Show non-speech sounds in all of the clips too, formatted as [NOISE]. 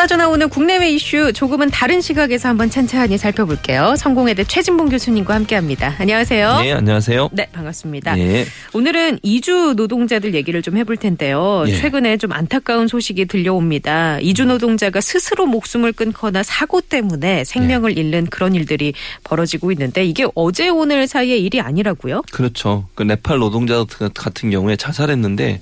쏟아져 나오는 국내외 이슈 조금은 다른 시각에서 한번 찬찬히 살펴볼게요. 성공회대 최진봉 교수님과 함께합니다. 안녕하세요. 네, 안녕하세요. 네, 반갑습니다. 예. 오늘은 이주 노동자들 얘기를 좀 해볼 텐데요. 예. 최근에 좀 안타까운 소식이 들려옵니다. 이주 노동자가 스스로 목숨을 끊거나 사고 때문에 생명을 네. 잃는 그런 일들이 벌어지고 있는데 이게 어제 오늘 사이의 일이 아니라고요? 그렇죠. 그 네팔 노동자 같은 경우에 자살했는데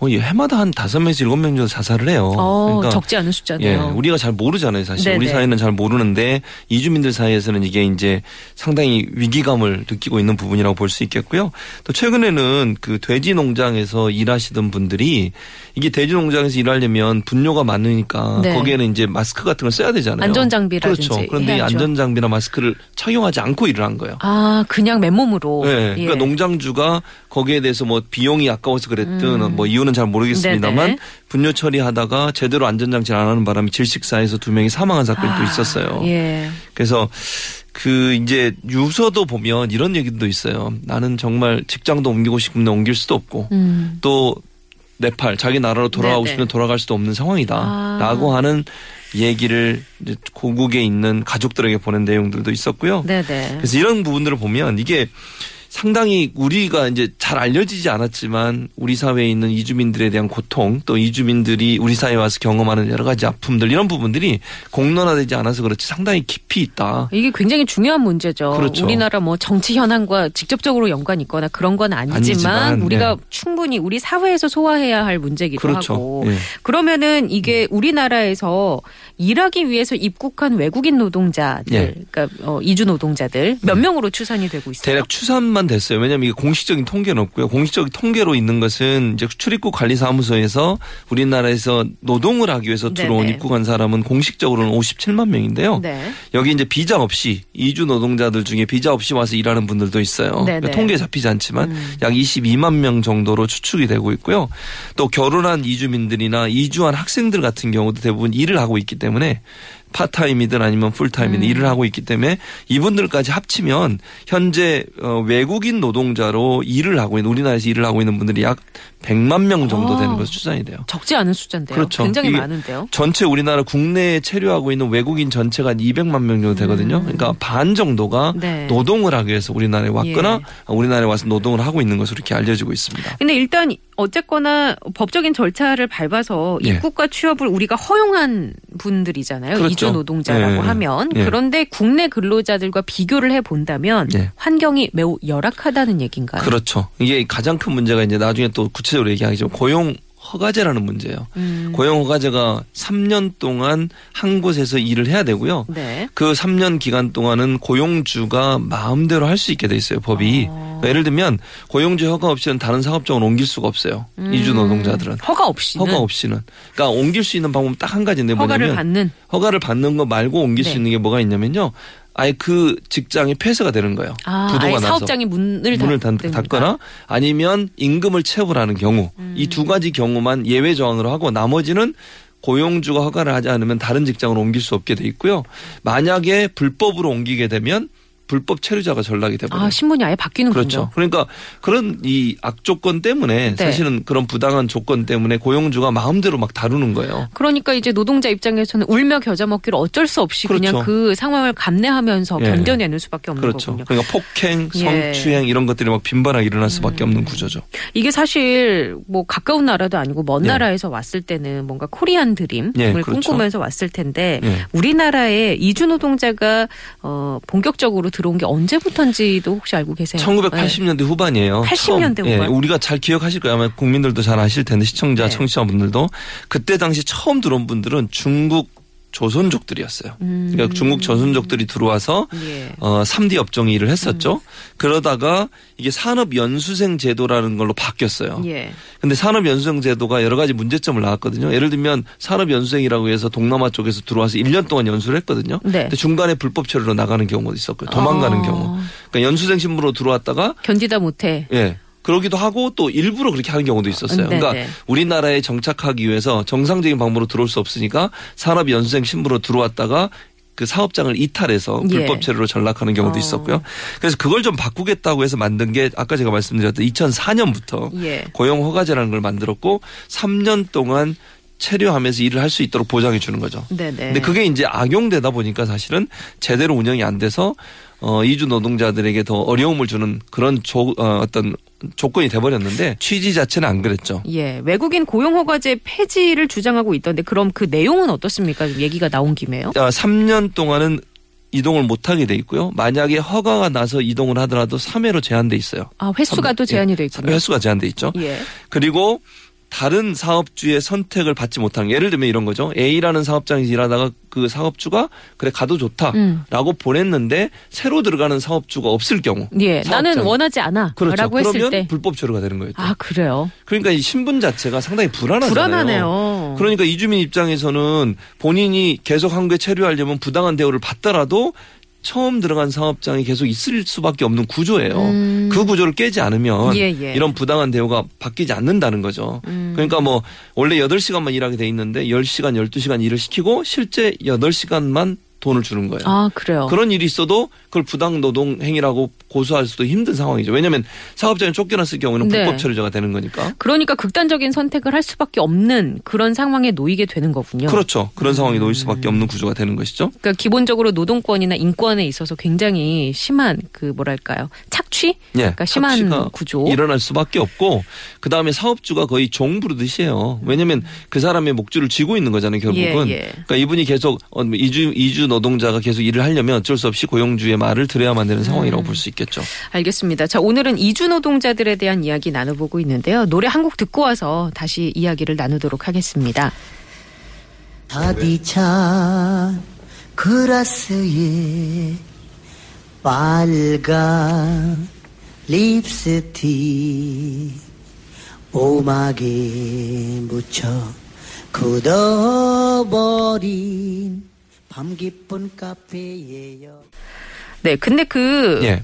어, 이 해마다 한 다섯 명에서 일곱 명 정도 자살을 해요. 어, 적지 않은 예, 숫자네요. 우리가 잘 모르잖아요, 사실. 네네. 우리 사회는 잘 모르는데 이주민들 사이에서는 이게 이제 상당히 위기감을 느끼고 있는 부분이라고 볼 수 있겠고요. 또 최근에는 그 돼지 농장에서 일하시던 분들이 이게 돼지 농장에서 일하려면 분뇨가 많으니까 네. 거기에는 이제 마스크 같은 걸 써야 되잖아요. 안전 장비라든지 그렇죠. 그런데 이 해야죠. 안전 장비나 마스크를 착용하지 않고 일을 한 거예요. 아, 그냥 맨몸으로. 네, 예. 그러니까 농장주가 거기에 대해서 뭐 비용이 아까워서 그랬든 뭐 이유 는 잘 모르겠습니다만 음. 네네. 분뇨 처리하다가 제대로 안전장치를 안 하는 바람에 질식사에서 두 명이 사망한 사건이 또 아, 있었어요. 예. 그래서 그 이제 유서도 보면 이런 얘기도 있어요. 나는 정말 직장도 옮기고 싶은데 옮길 수도 없고 음. 또 네팔 자기 나라로 돌아가고 네네. 싶으면 돌아갈 수도 없는 상황이다라고 아. 하는 얘기를 이제 고국에 있는 가족들에게 보낸 내용들도 있었고요. 네네. 그래서 이런 부분들을 보면 이게 상당히 우리가 이제 잘 알려지지 않았지만 우리 사회에 있는 이주민들에 대한 고통 또 이주민들이 우리 사회에 와서 경험하는 여러 가지 아픔들 이런 부분들이 공론화되지 않아서 그렇지 상당히 깊이 있다. 이게 굉장히 중요한 문제죠. 그렇죠. 우리나라 뭐 정치 현안과 직접적으로 연관이 있거나 그런 건 아니지만, 아니지만, 우리가 네. 충분히 우리 사회에서 소화해야 할 문제기도 그렇죠. 하고 예. 그러면은 이게 우리나라에서 일하기 위해서 입국한 외국인 노동자들, 예. 그러니까 어, 이주 노동자들 몇 명으로 추산이 되고 있어요? 대략 추산만 됐어요. 왜냐하면 이게 공식적인 통계는 없고요. 공식적인 통계로 있는 것은 이제 출입국 관리사무소에서 우리나라에서 노동을 하기 위해서 들어온 네네. 입국한 사람은 공식적으로는 57만 명인데요. 네. 여기 이제 비자 없이 이주 노동자들 중에 비자 없이 와서 일하는 분들도 있어요. 네네. 그러니까 통계에 잡히지 않지만 음. 약 22만 명 정도로 추측이 되고 있고요. 또 결혼한 이주민들이나 이주한 학생들 같은 경우도 대부분 일을 하고 있기 때문에 파타임이든 아니면 풀타임이든 음. 일을 하고 있기 때문에 이분들까지 합치면 현재 어, 외국인 노동자로 일을 하고 있는 우리나라에서 일을 하고 있는 분들이 약 100만 명 정도 아. 되는 것으로 추산이 돼요. 적지 않은 숫자인데요. 그렇죠. 굉장히 많은데요. 전체 우리나라 국내에 체류하고 있는 외국인 전체가 한 200만 명 정도 되거든요. 그러니까 반 정도가 음. 네. 노동을 하기 위해서 우리나라에 왔거나 예. 우리나라에 와서 노동을 하고 있는 것으로 이렇게 알려지고 있습니다. 근데 일단 어쨌거나 법적인 절차를 밟아서 예. 입국과 취업을 우리가 허용한 분들이잖아요. 그렇죠. 이주 노동자라고 예. 하면 예. 그런데 국내 근로자들과 비교를 해 본다면 예. 환경이 매우 열악하다는 얘기인가요? 그렇죠. 이게 가장 큰 문제가 이제 나중에 또 구체적으로 얘기하겠지만 고용 허가제라는 문제예요. 음, 고용 허가제가 3년 동안 한 곳에서 일을 해야 되고요. 네. 그 3년 기간 동안은 고용주가 마음대로 할 수 있게 돼 있어요. 법이. 어. 그러니까 예를 들면 고용주 허가 없이는 다른 사업장으로 옮길 수가 없어요. 음, 이주 노동자들은. 허가 없이는 허가 없이는. 그러니까 옮길 수 있는 방법은 딱 한 가지인데 허가를 뭐냐면 받는 허가를 받는 거 말고 옮길 네. 수 있는 게 뭐가 있냐면요. 아예 그 직장이 폐쇄가 되는 거예요. 아, 부도가 나서. 사업장이 문을, 문을 닫- 닫, 닫거나 아니면 임금을 체불 하는 경우 음. 이두 가지 경우만 예외 조항으로 하고 나머지는 고용주가 허가를 하지 않으면 다른 직장으로 옮길 수 없게 돼 있고요. 만약에 불법으로 옮기게 되면 불법 체류자가 전락이 돼버려요. 아 신문이 아예 바뀌는군요. 그렇죠. 그러니까 그런 이 악조건 때문에 네. 사실은 그런 부당한 조건 때문에 고용주가 마음대로 막 다루는 거예요. 그러니까 이제 노동자 입장에서는 울며 겨자 먹기로 어쩔 수 없이 그냥 그렇죠. 그 상황을 감내하면서 예. 견뎌내는 수밖에 없는 그렇죠. 거군요. 그러니까 폭행, 예. 성추행 이런 것들이 막 빈번하게 일어날 수밖에 없는 구조죠. 이게 사실 뭐 가까운 나라도 아니고 먼 예. 나라에서 왔을 때는 뭔가 코리안 드림을 예, 그렇죠. 꿈꾸면서 왔을 텐데 예. 우리나라에 이주 노동자가 어 본격적으로 들어온 게 언제부터인지도 혹시 알고 계세요? 1980년대 후반이에요. 80년대 처음, 예, 후반. 우리가 잘 기억하실 거예요. 아마 국민들도 잘 아실 텐데 시청자, 네. 청취자분들도 그때 당시 처음 들어온 분들은 중국 조선족들이었어요. 음. 그러니까 중국 조선족들이 들어와서 예. 어 3D 업종 일을 했었죠. 그러다가 이게 산업 연수생 제도라는 걸로 바뀌었어요. 예. 근데 산업 연수생 제도가 여러 가지 문제점을 낳았거든요. 예를 들면 산업 연수생이라고 해서 동남아 쪽에서 들어와서 1년 동안 연수를 했거든요. 네. 근데 중간에 불법 체류로 나가는 경우도 있었고요. 도망가는 아. 경우. 그러니까 연수생 신분으로 들어왔다가 견디다 못해. 예. 그러기도 하고 또 일부러 그렇게 하는 경우도 있었어요. 네네. 그러니까 우리나라에 정착하기 위해서 정상적인 방법으로 들어올 수 없으니까 산업 연수생 신분으로 들어왔다가 그 사업장을 이탈해서 예. 불법 체류로 전락하는 경우도 어. 있었고요. 그래서 그걸 좀 바꾸겠다고 해서 만든 게 아까 제가 말씀드렸던 2004년부터 예. 고용 허가제라는 걸 만들었고 3년 동안 체류하면서 일을 할 수 있도록 보장해 주는 거죠. 네네. 근데 그게 이제 악용되다 보니까 사실은 제대로 운영이 안 돼서 어 이주 노동자들에게 더 어려움을 주는 그런 조, 어, 어떤 조건이 돼 버렸는데 취지 자체는 안 그랬죠. 예, 외국인 고용 허가제 폐지를 주장하고 있던데 그럼 그 내용은 어떻습니까? 좀 얘기가 나온 김에요. 아, 3년 동안은 이동을 못 하게 돼 있고요. 만약에 허가가 나서 이동을 하더라도 3회로 제한돼 있어요. 아, 횟수가 또 제한이 돼 있군요. 횟수가 제한돼 있죠. 예. 그리고 다른 사업주의 선택을 받지 못하는 게 예를 들면 이런 거죠. A라는 사업장에서 일하다가 그 사업주가 그래 가도 좋다라고 음. 보냈는데 새로 들어가는 사업주가 없을 경우 예, 나는 사업장이. 원하지 않아. 그렇죠. 라고 했을 그러면 때. 불법 체류가 되는 거예요. 또. 아, 그래요. 그러니까 이 신분 자체가 상당히 불안하잖아요. 불안하네요. 그러니까 이주민 입장에서는 본인이 계속 한국에 체류하려면 부당한 대우를 받더라도 처음 들어간 사업장이 계속 있을 수밖에 없는 구조예요. 음. 그 구조를 깨지 않으면 예, 예. 이런 부당한 대우가 바뀌지 않는다는 거죠. 음. 그러니까 뭐 원래 8시간만 일하게 돼 있는데 10시간, 12시간 일을 시키고 실제 8시간만 돈을 주는 거예요. 아, 그래요. 그런 일이 있어도 그걸 부당 노동 행위라고 고소할 수도 힘든 상황이죠. 왜냐하면 사업장이 쫓겨났을 경우는 네. 불법 체류자가 되는 거니까. 그러니까 극단적인 선택을 할 수밖에 없는 그런 상황에 놓이게 되는 거군요. 그렇죠. 그런 상황이 놓일 음. 수밖에 없는 구조가 되는 것이죠. 그러니까 기본적으로 노동권이나 인권에 있어서 굉장히 심한 그 뭐랄까요 착취? 예. 그러니까 심한 구조. 일어날 수밖에 없고 그 다음에 사업주가 거의 종 부르듯이에요. 왜냐하면 그 사람의 목줄을 쥐고 있는 거잖아요. 결국은. 예, 예. 그러니까 이분이 계속 어, 뭐 이주 이주 노동자가 계속 일을 하려면 어쩔 수 없이 고용주의 말을 들어야만 되는 상황이라고 음. 볼수 있겠죠. 알겠습니다. 자 오늘은 이주 노동자들에 대한 이야기 나눠보고 있는데요. 노래 한 곡 듣고 와서 다시 이야기를 나누도록 하겠습니다. 다디찬 그라스에 빨간 립스틱 오막에 묻혀 굳어버린 밤 깊은 카페예요 네, 근데 그 예.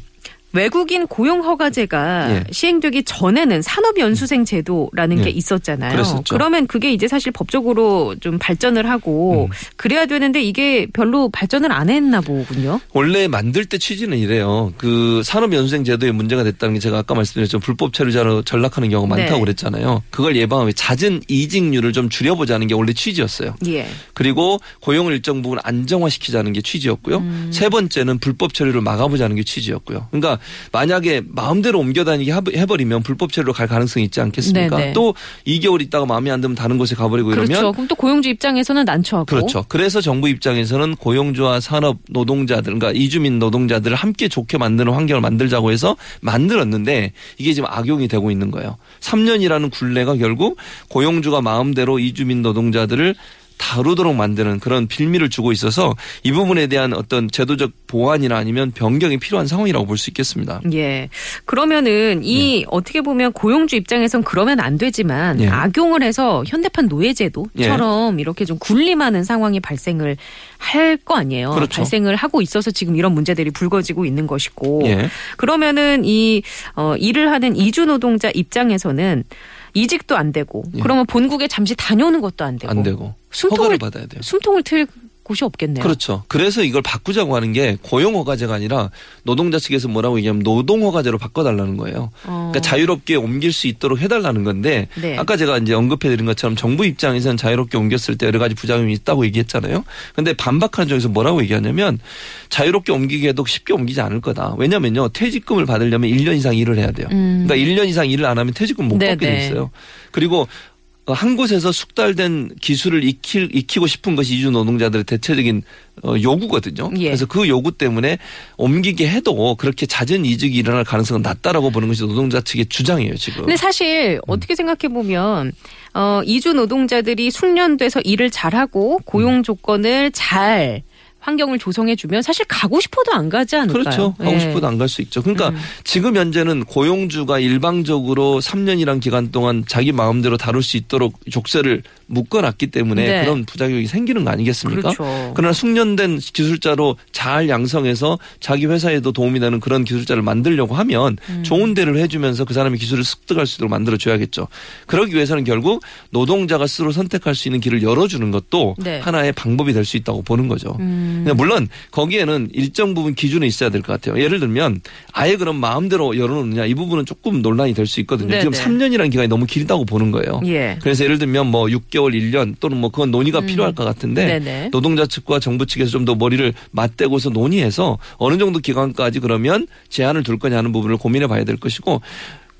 외국인 고용 허가제가 예. 시행되기 전에는 산업연수생 제도라는 예. 게 있었잖아요. 그랬었죠. 그러면 그게 이제 사실 법적으로 좀 발전을 하고 음. 그래야 되는데 이게 별로 발전을 안 했나 보군요. 원래 만들 때 취지는 이래요. 그 산업연수생 제도에 문제가 됐다는 게 제가 아까 말씀드렸죠. 불법 체류자로 전락하는 경우가 많다고 네. 그랬잖아요. 그걸 예방하기 잦은 이직률을 좀 줄여보자는 게 원래 취지였어요. 예. 그리고 고용을 일정 부분 안정화시키자는 게 취지였고요. 음. 세 번째는 불법 체류를 막아보자는 게 취지였고요. 그러니까 만약에 마음대로 옮겨다니게 하- 해버리면 불법 체류로 갈 가능성이 있지 않겠습니까? 네네. 또 2개월 있다가 마음에 안 들면 다른 곳에 가버리고 그렇죠. 이러면 그럼 또 고용주 입장에서는 난처하고. 그렇죠. 그래서 정부 입장에서는 고용주와 산업 노동자들, 그러니까 이주민 노동자들을 함께 좋게 만드는 환경을 만들자고 해서 만들었는데 이게 지금 악용이 되고 있는 거예요. 3년이라는 굴레가 결국 고용주가 마음대로 이주민 노동자들을 다루도록 만드는 그런 빌미를 주고 있어서 이 부분에 대한 어떤 제도적 보완이나 아니면 변경이 필요한 상황이라고 볼 수 있겠습니다. 예. 그러면은 이 어떻게 보면 고용주 입장에선 그러면 안 되지만 예. 악용을 해서 현대판 노예제도처럼 이렇게 좀 군림하는 상황이 발생을 할 거 아니에요. 그렇죠. 발생을 하고 있어서 지금 이런 문제들이 불거지고 있는 것이고. 예. 그러면은 이 어, 일을 하는 이주 노동자 입장에서는 이직도 안 되고 예. 그러면 본국에 잠시 다녀오는 것도 안 되고 안 되고 숨통을 받아야 돼요. 숨통을 틀 곳이 없겠네요. 그렇죠. 그래서 이걸 바꾸자고 하는 게 고용허가제가 아니라 노동자 측에서 뭐라고 얘기하면 노동허가제로 바꿔달라는 거예요. 어. 그러니까 자유롭게 옮길 수 있도록 해달라는 건데 네. 아까 제가 이제 언급해드린 것처럼 정부 입장에서는 자유롭게 옮겼을 때 여러 가지 부작용이 있다고 얘기했잖아요. 근데 반박하는 쪽에서 뭐라고 얘기하냐면 자유롭게 옮기게 해도 쉽게 옮기지 않을 거다. 왜냐면요 퇴직금을 받으려면 1년 이상 일을 해야 돼요. 음. 그러니까 1년 이상 일을 안 하면 퇴직금 못 네, 받게 네. 돼 있어요. 그리고 어, 한 곳에서 숙달된 기술을 익히, 익히고 싶은 것이 이주 노동자들의 대체적인 어, 요구거든요. 예. 그래서 그 요구 때문에 옮기게 해도 그렇게 잦은 이직이 일어날 가능성은 낮다라고 보는 것이 노동자 측의 주장이에요 지금. 근데 사실 음. 어떻게 생각해 보면 어 이주 노동자들이 숙련돼서 일을 잘하고 고용 음. 조건을 잘 환경을 조성해 주면 사실 가고 싶어도 안 가지 않을까요? 그렇죠. 가고 예. 싶어도 안 갈 수 있죠. 그러니까 음. 지금 현재는 고용주가 일방적으로 3년이란 기간 동안 자기 마음대로 다룰 수 있도록 족쇄를 묶어놨기 때문에 네. 그런 부작용이 생기는 거 아니겠습니까? 그렇죠. 그러나 숙련된 기술자로 잘 양성해서 자기 회사에도 도움이 되는 그런 기술자를 만들려고 하면 음. 좋은 데를 해주면서 그 사람이 기술을 습득할 수 있도록 만들어줘야겠죠. 그러기 위해서는 결국 노동자가 스스로 선택할 수 있는 길을 열어주는 것도 네. 하나의 방법이 될 수 있다고 보는 거죠. 음. 그러니까 물론 거기에는 일정 부분 기준이 있어야 될 것 같아요. 예를 들면 아예 그럼 마음대로 열어놓느냐 이 부분은 조금 논란이 될 수 있거든요. 네네. 지금 3년이라는 기간이 너무 길다고 보는 거예요. 예. 그래서 예를 들면 뭐 6개월, 1년 또는 뭐 그건 논의가 필요할 것 같은데 음. 네네. 노동자 측과 정부 측에서 좀 더 머리를 맞대고서 논의해서 어느 정도 기간까지 그러면 제한을 둘 거냐 하는 부분을 고민해 봐야 될 것이고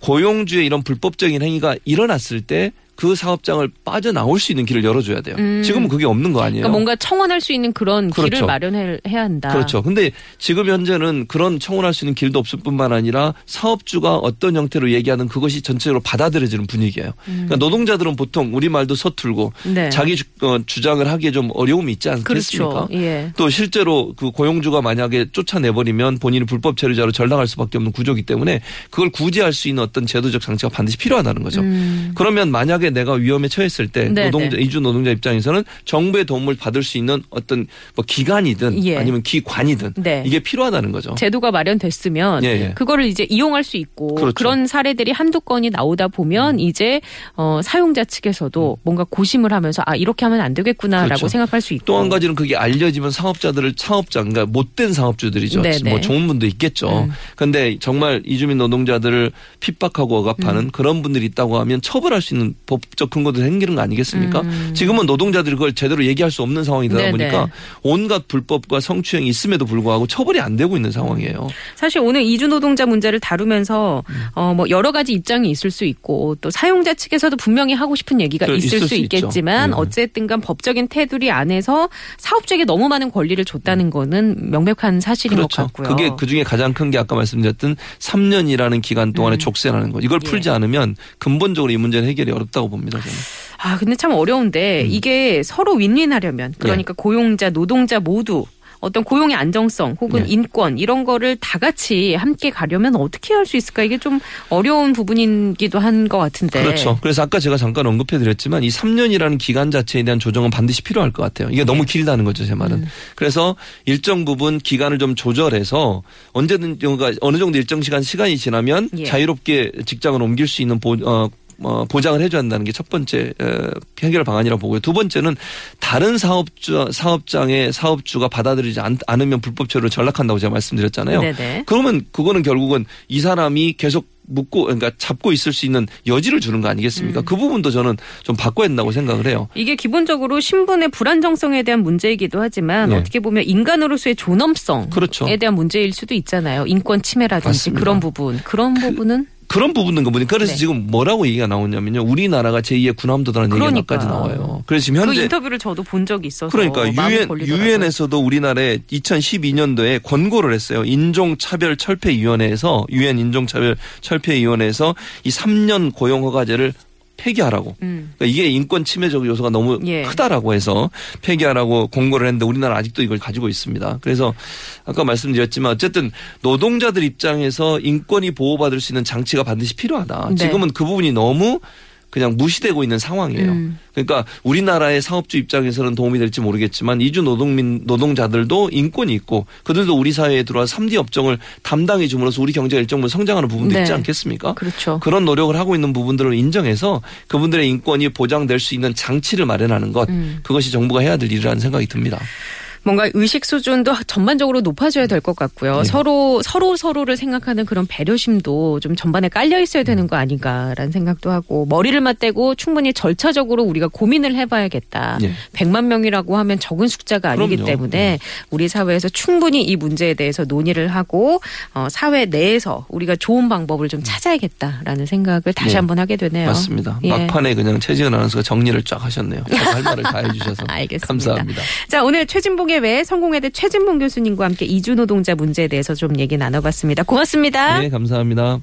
고용주의 이런 불법적인 행위가 일어났을 때 그 사업장을 빠져나올 수 있는 길을 열어줘야 돼요. 음. 지금은 그게 없는 거 아니에요. 그러니까 뭔가 청원할 수 있는 그런 길을 그렇죠. 마련해야 한다. 그렇죠. 근데 지금 현재는 그런 청원할 수 있는 길도 없을 뿐만 아니라 사업주가 어떤 형태로 얘기하는 그것이 전체적으로 받아들여지는 분위기예요. 그러니까 노동자들은 보통 우리말도 서툴고 음. 네. 자기 주, 어, 주장을 하기에 좀 어려움이 있지 않겠습니까? 그렇죠. 예. 또 실제로 그 고용주가 만약에 쫓아내버리면 본인이 불법 체류자로 전락할 수밖에 없는 구조이기 때문에 그걸 구제할 수 있는 어떤 제도적 장치가 반드시 필요하다는 거죠. 음. 그러면 만약에 내가 위험에 처했을 때 네, 노동자 네. 이주 노동자 입장에서는 정부의 도움을 받을 수 있는 어떤 뭐 기관이든 예. 아니면 기관이든 네. 이게 필요하다는 거죠. 제도가 마련됐으면 예, 예. 그거를 이제 이용할 수 있고 그렇죠. 음. 그런 사례들이 한두 건이 나오다 보면 이제 어, 사용자 측에서도 뭔가 고심을 하면서 아 이렇게 하면 안 되겠구나라고 그렇죠. 생각할 수 있고 또 한 가지는 그게 알려지면 사업자들을 사업자 그러니까 못된 사업주들이죠. 네네. 뭐 좋은 분도 있겠죠. 음. 그런데 정말 이주민 노동자들을 핍박하고 억압하는 음. 그런 분들이 있다고 하면 처벌할 수 있는 법적 근거도 생기는 거 아니겠습니까? 지금은 노동자들이 그걸 제대로 얘기할 수 없는 상황이다 음. 네네. 보니까 온갖 불법과 성추행이 있음에도 불구하고 처벌이 안 되고 있는 상황이에요. 사실 오늘 이주 노동자 문제를 다루면서 음. 어뭐 여러 가지 입장이 있을 수 있고 또 사용자 측에서도 분명히 하고 싶은 얘기가 그래, 있을 있을 수. 있겠지만 네. 어쨌든간 법적인 테두리 안에서 사업주에게 너무 많은 권리를 줬다는 거는 명백한 사실인 것 그렇죠. 같고요. 그게 그 중에 가장 큰 게 아까 말씀드렸던 3년이라는 기간 동안의 족쇄라는 거. 이걸 음. 예. 풀지 않으면 근본적으로 이 문제는 해결이 어렵다 고 봅니다. 저는. 아, 근데 참 어려운데 음. 이게 서로 윈윈하려면 예. 그러니까 고용자, 노동자 모두 어떤 고용의 안정성 혹은 네. 인권 이런 거를 다 같이 함께 가려면 어떻게 할 수 있을까? 이게 좀 어려운 부분이기도 한 것 같은데. 그렇죠. 그래서 아까 제가 잠깐 언급해 드렸지만 이 3년이라는 기간 자체에 대한 조정은 반드시 필요할 것 같아요. 이게 네. 너무 길다는 거죠, 제 음. 말은. 그래서 일정 부분 기간을 좀 조절해서 언제든 그러니까 어느 정도 일정 시간 시간이 지나면 예. 자유롭게 직장을 옮길 수 있는 보, 어, 어, 보장을 해줘야 한다는 게 첫 번째 에, 해결 방안이라고 보고요. 두 번째는 다른 사업주 사업장의 사업주가 받아들이지 않, 않으면 불법 체류로 전락한다고 제가 말씀드렸잖아요. 네네. 그러면 그거는 결국은 이 사람이 계속 묶고 그러니까 잡고 있을 수 있는 여지를 주는 거 음. 아니겠습니까? 그 부분도 저는 좀 바꿔야 된다고 생각을 해요. 이게 기본적으로 신분의 불안정성에 대한 문제이기도 하지만 예. 어떻게 보면 인간으로서의 존엄성에 그렇죠. 대한 문제일 수도 있잖아요. 인권 침해라든지 맞습니다. 그런 부분. 그런 부분은 그런 부분은 그 보니까 그래서 네. 지금 뭐라고 얘기가 나오냐면요. 우리나라가 제2의 군함도라는 그러니까. 몇가지 나와요. 그래서 지금 그 현재 인터뷰를 저도 본 적이 있어서 그러니까 유엔. 유엔에서도 우리나라에 2012년도에 권고를 했어요. 인종차별 철폐 위원회에서 유엔 인종차별 철폐 위원회에서 이 3년 고용 허가제를 폐기하라고. 음. 그러니까 이게 인권 침해적 요소가 너무 예. 크다라고 해서 폐기하라고 공고를 했는데 우리나라 아직도 이걸 가지고 있습니다. 그래서 아까 말씀드렸지만 어쨌든 노동자들 입장에서 인권이 보호받을 수 있는 장치가 반드시 필요하다. 네. 지금은 그 부분이 너무 그냥 무시되고 있는 상황이에요. 음. 그러니까 우리나라의 사업주 입장에서는 도움이 될지 모르겠지만 이주 노동민 노동자들도 인권이 있고 그들도 우리 사회에 들어와서 3D 업종을 담당해 줌으로써 우리 경제가 일정 부분 성장하는 부분도 네. 있지 않겠습니까? 그렇죠. 그런 노력을 하고 있는 부분들을 인정해서 그분들의 인권이 보장될 수 있는 장치를 마련하는 것 음. 그것이 정부가 해야 될 일이라는 생각이 듭니다. 뭔가 의식 수준도 전반적으로 높아져야 될 것 같고요. 네. 서로 서로 서로를 생각하는 그런 배려심도 좀 전반에 깔려 있어야 되는 거 아닌가라는 생각도 하고 머리를 맞대고 충분히 절차적으로 우리가 고민을 해봐야겠다. 예. 100만 명이라고 하면 적은 숫자가 아니기 그럼요. 때문에 우리 사회에서 충분히 이 문제에 대해서 논의를 하고 어, 사회 내에서 우리가 좋은 방법을 좀 찾아야겠다라는 생각을 다시 네. 한번 하게 되네요. 맞습니다. 예. 막판에 그냥 최지은 아나운서가 정리를 쫙 하셨네요. 할 말을 다 해주셔서 [LAUGHS] 알겠습니다. 감사합니다. 자, 오늘 최진봉 의외 성공회대 최진봉 교수님과 함께 이주노동자 문제에 대해서 좀 얘기 나눠봤습니다. 고맙습니다. 네, 감사합니다.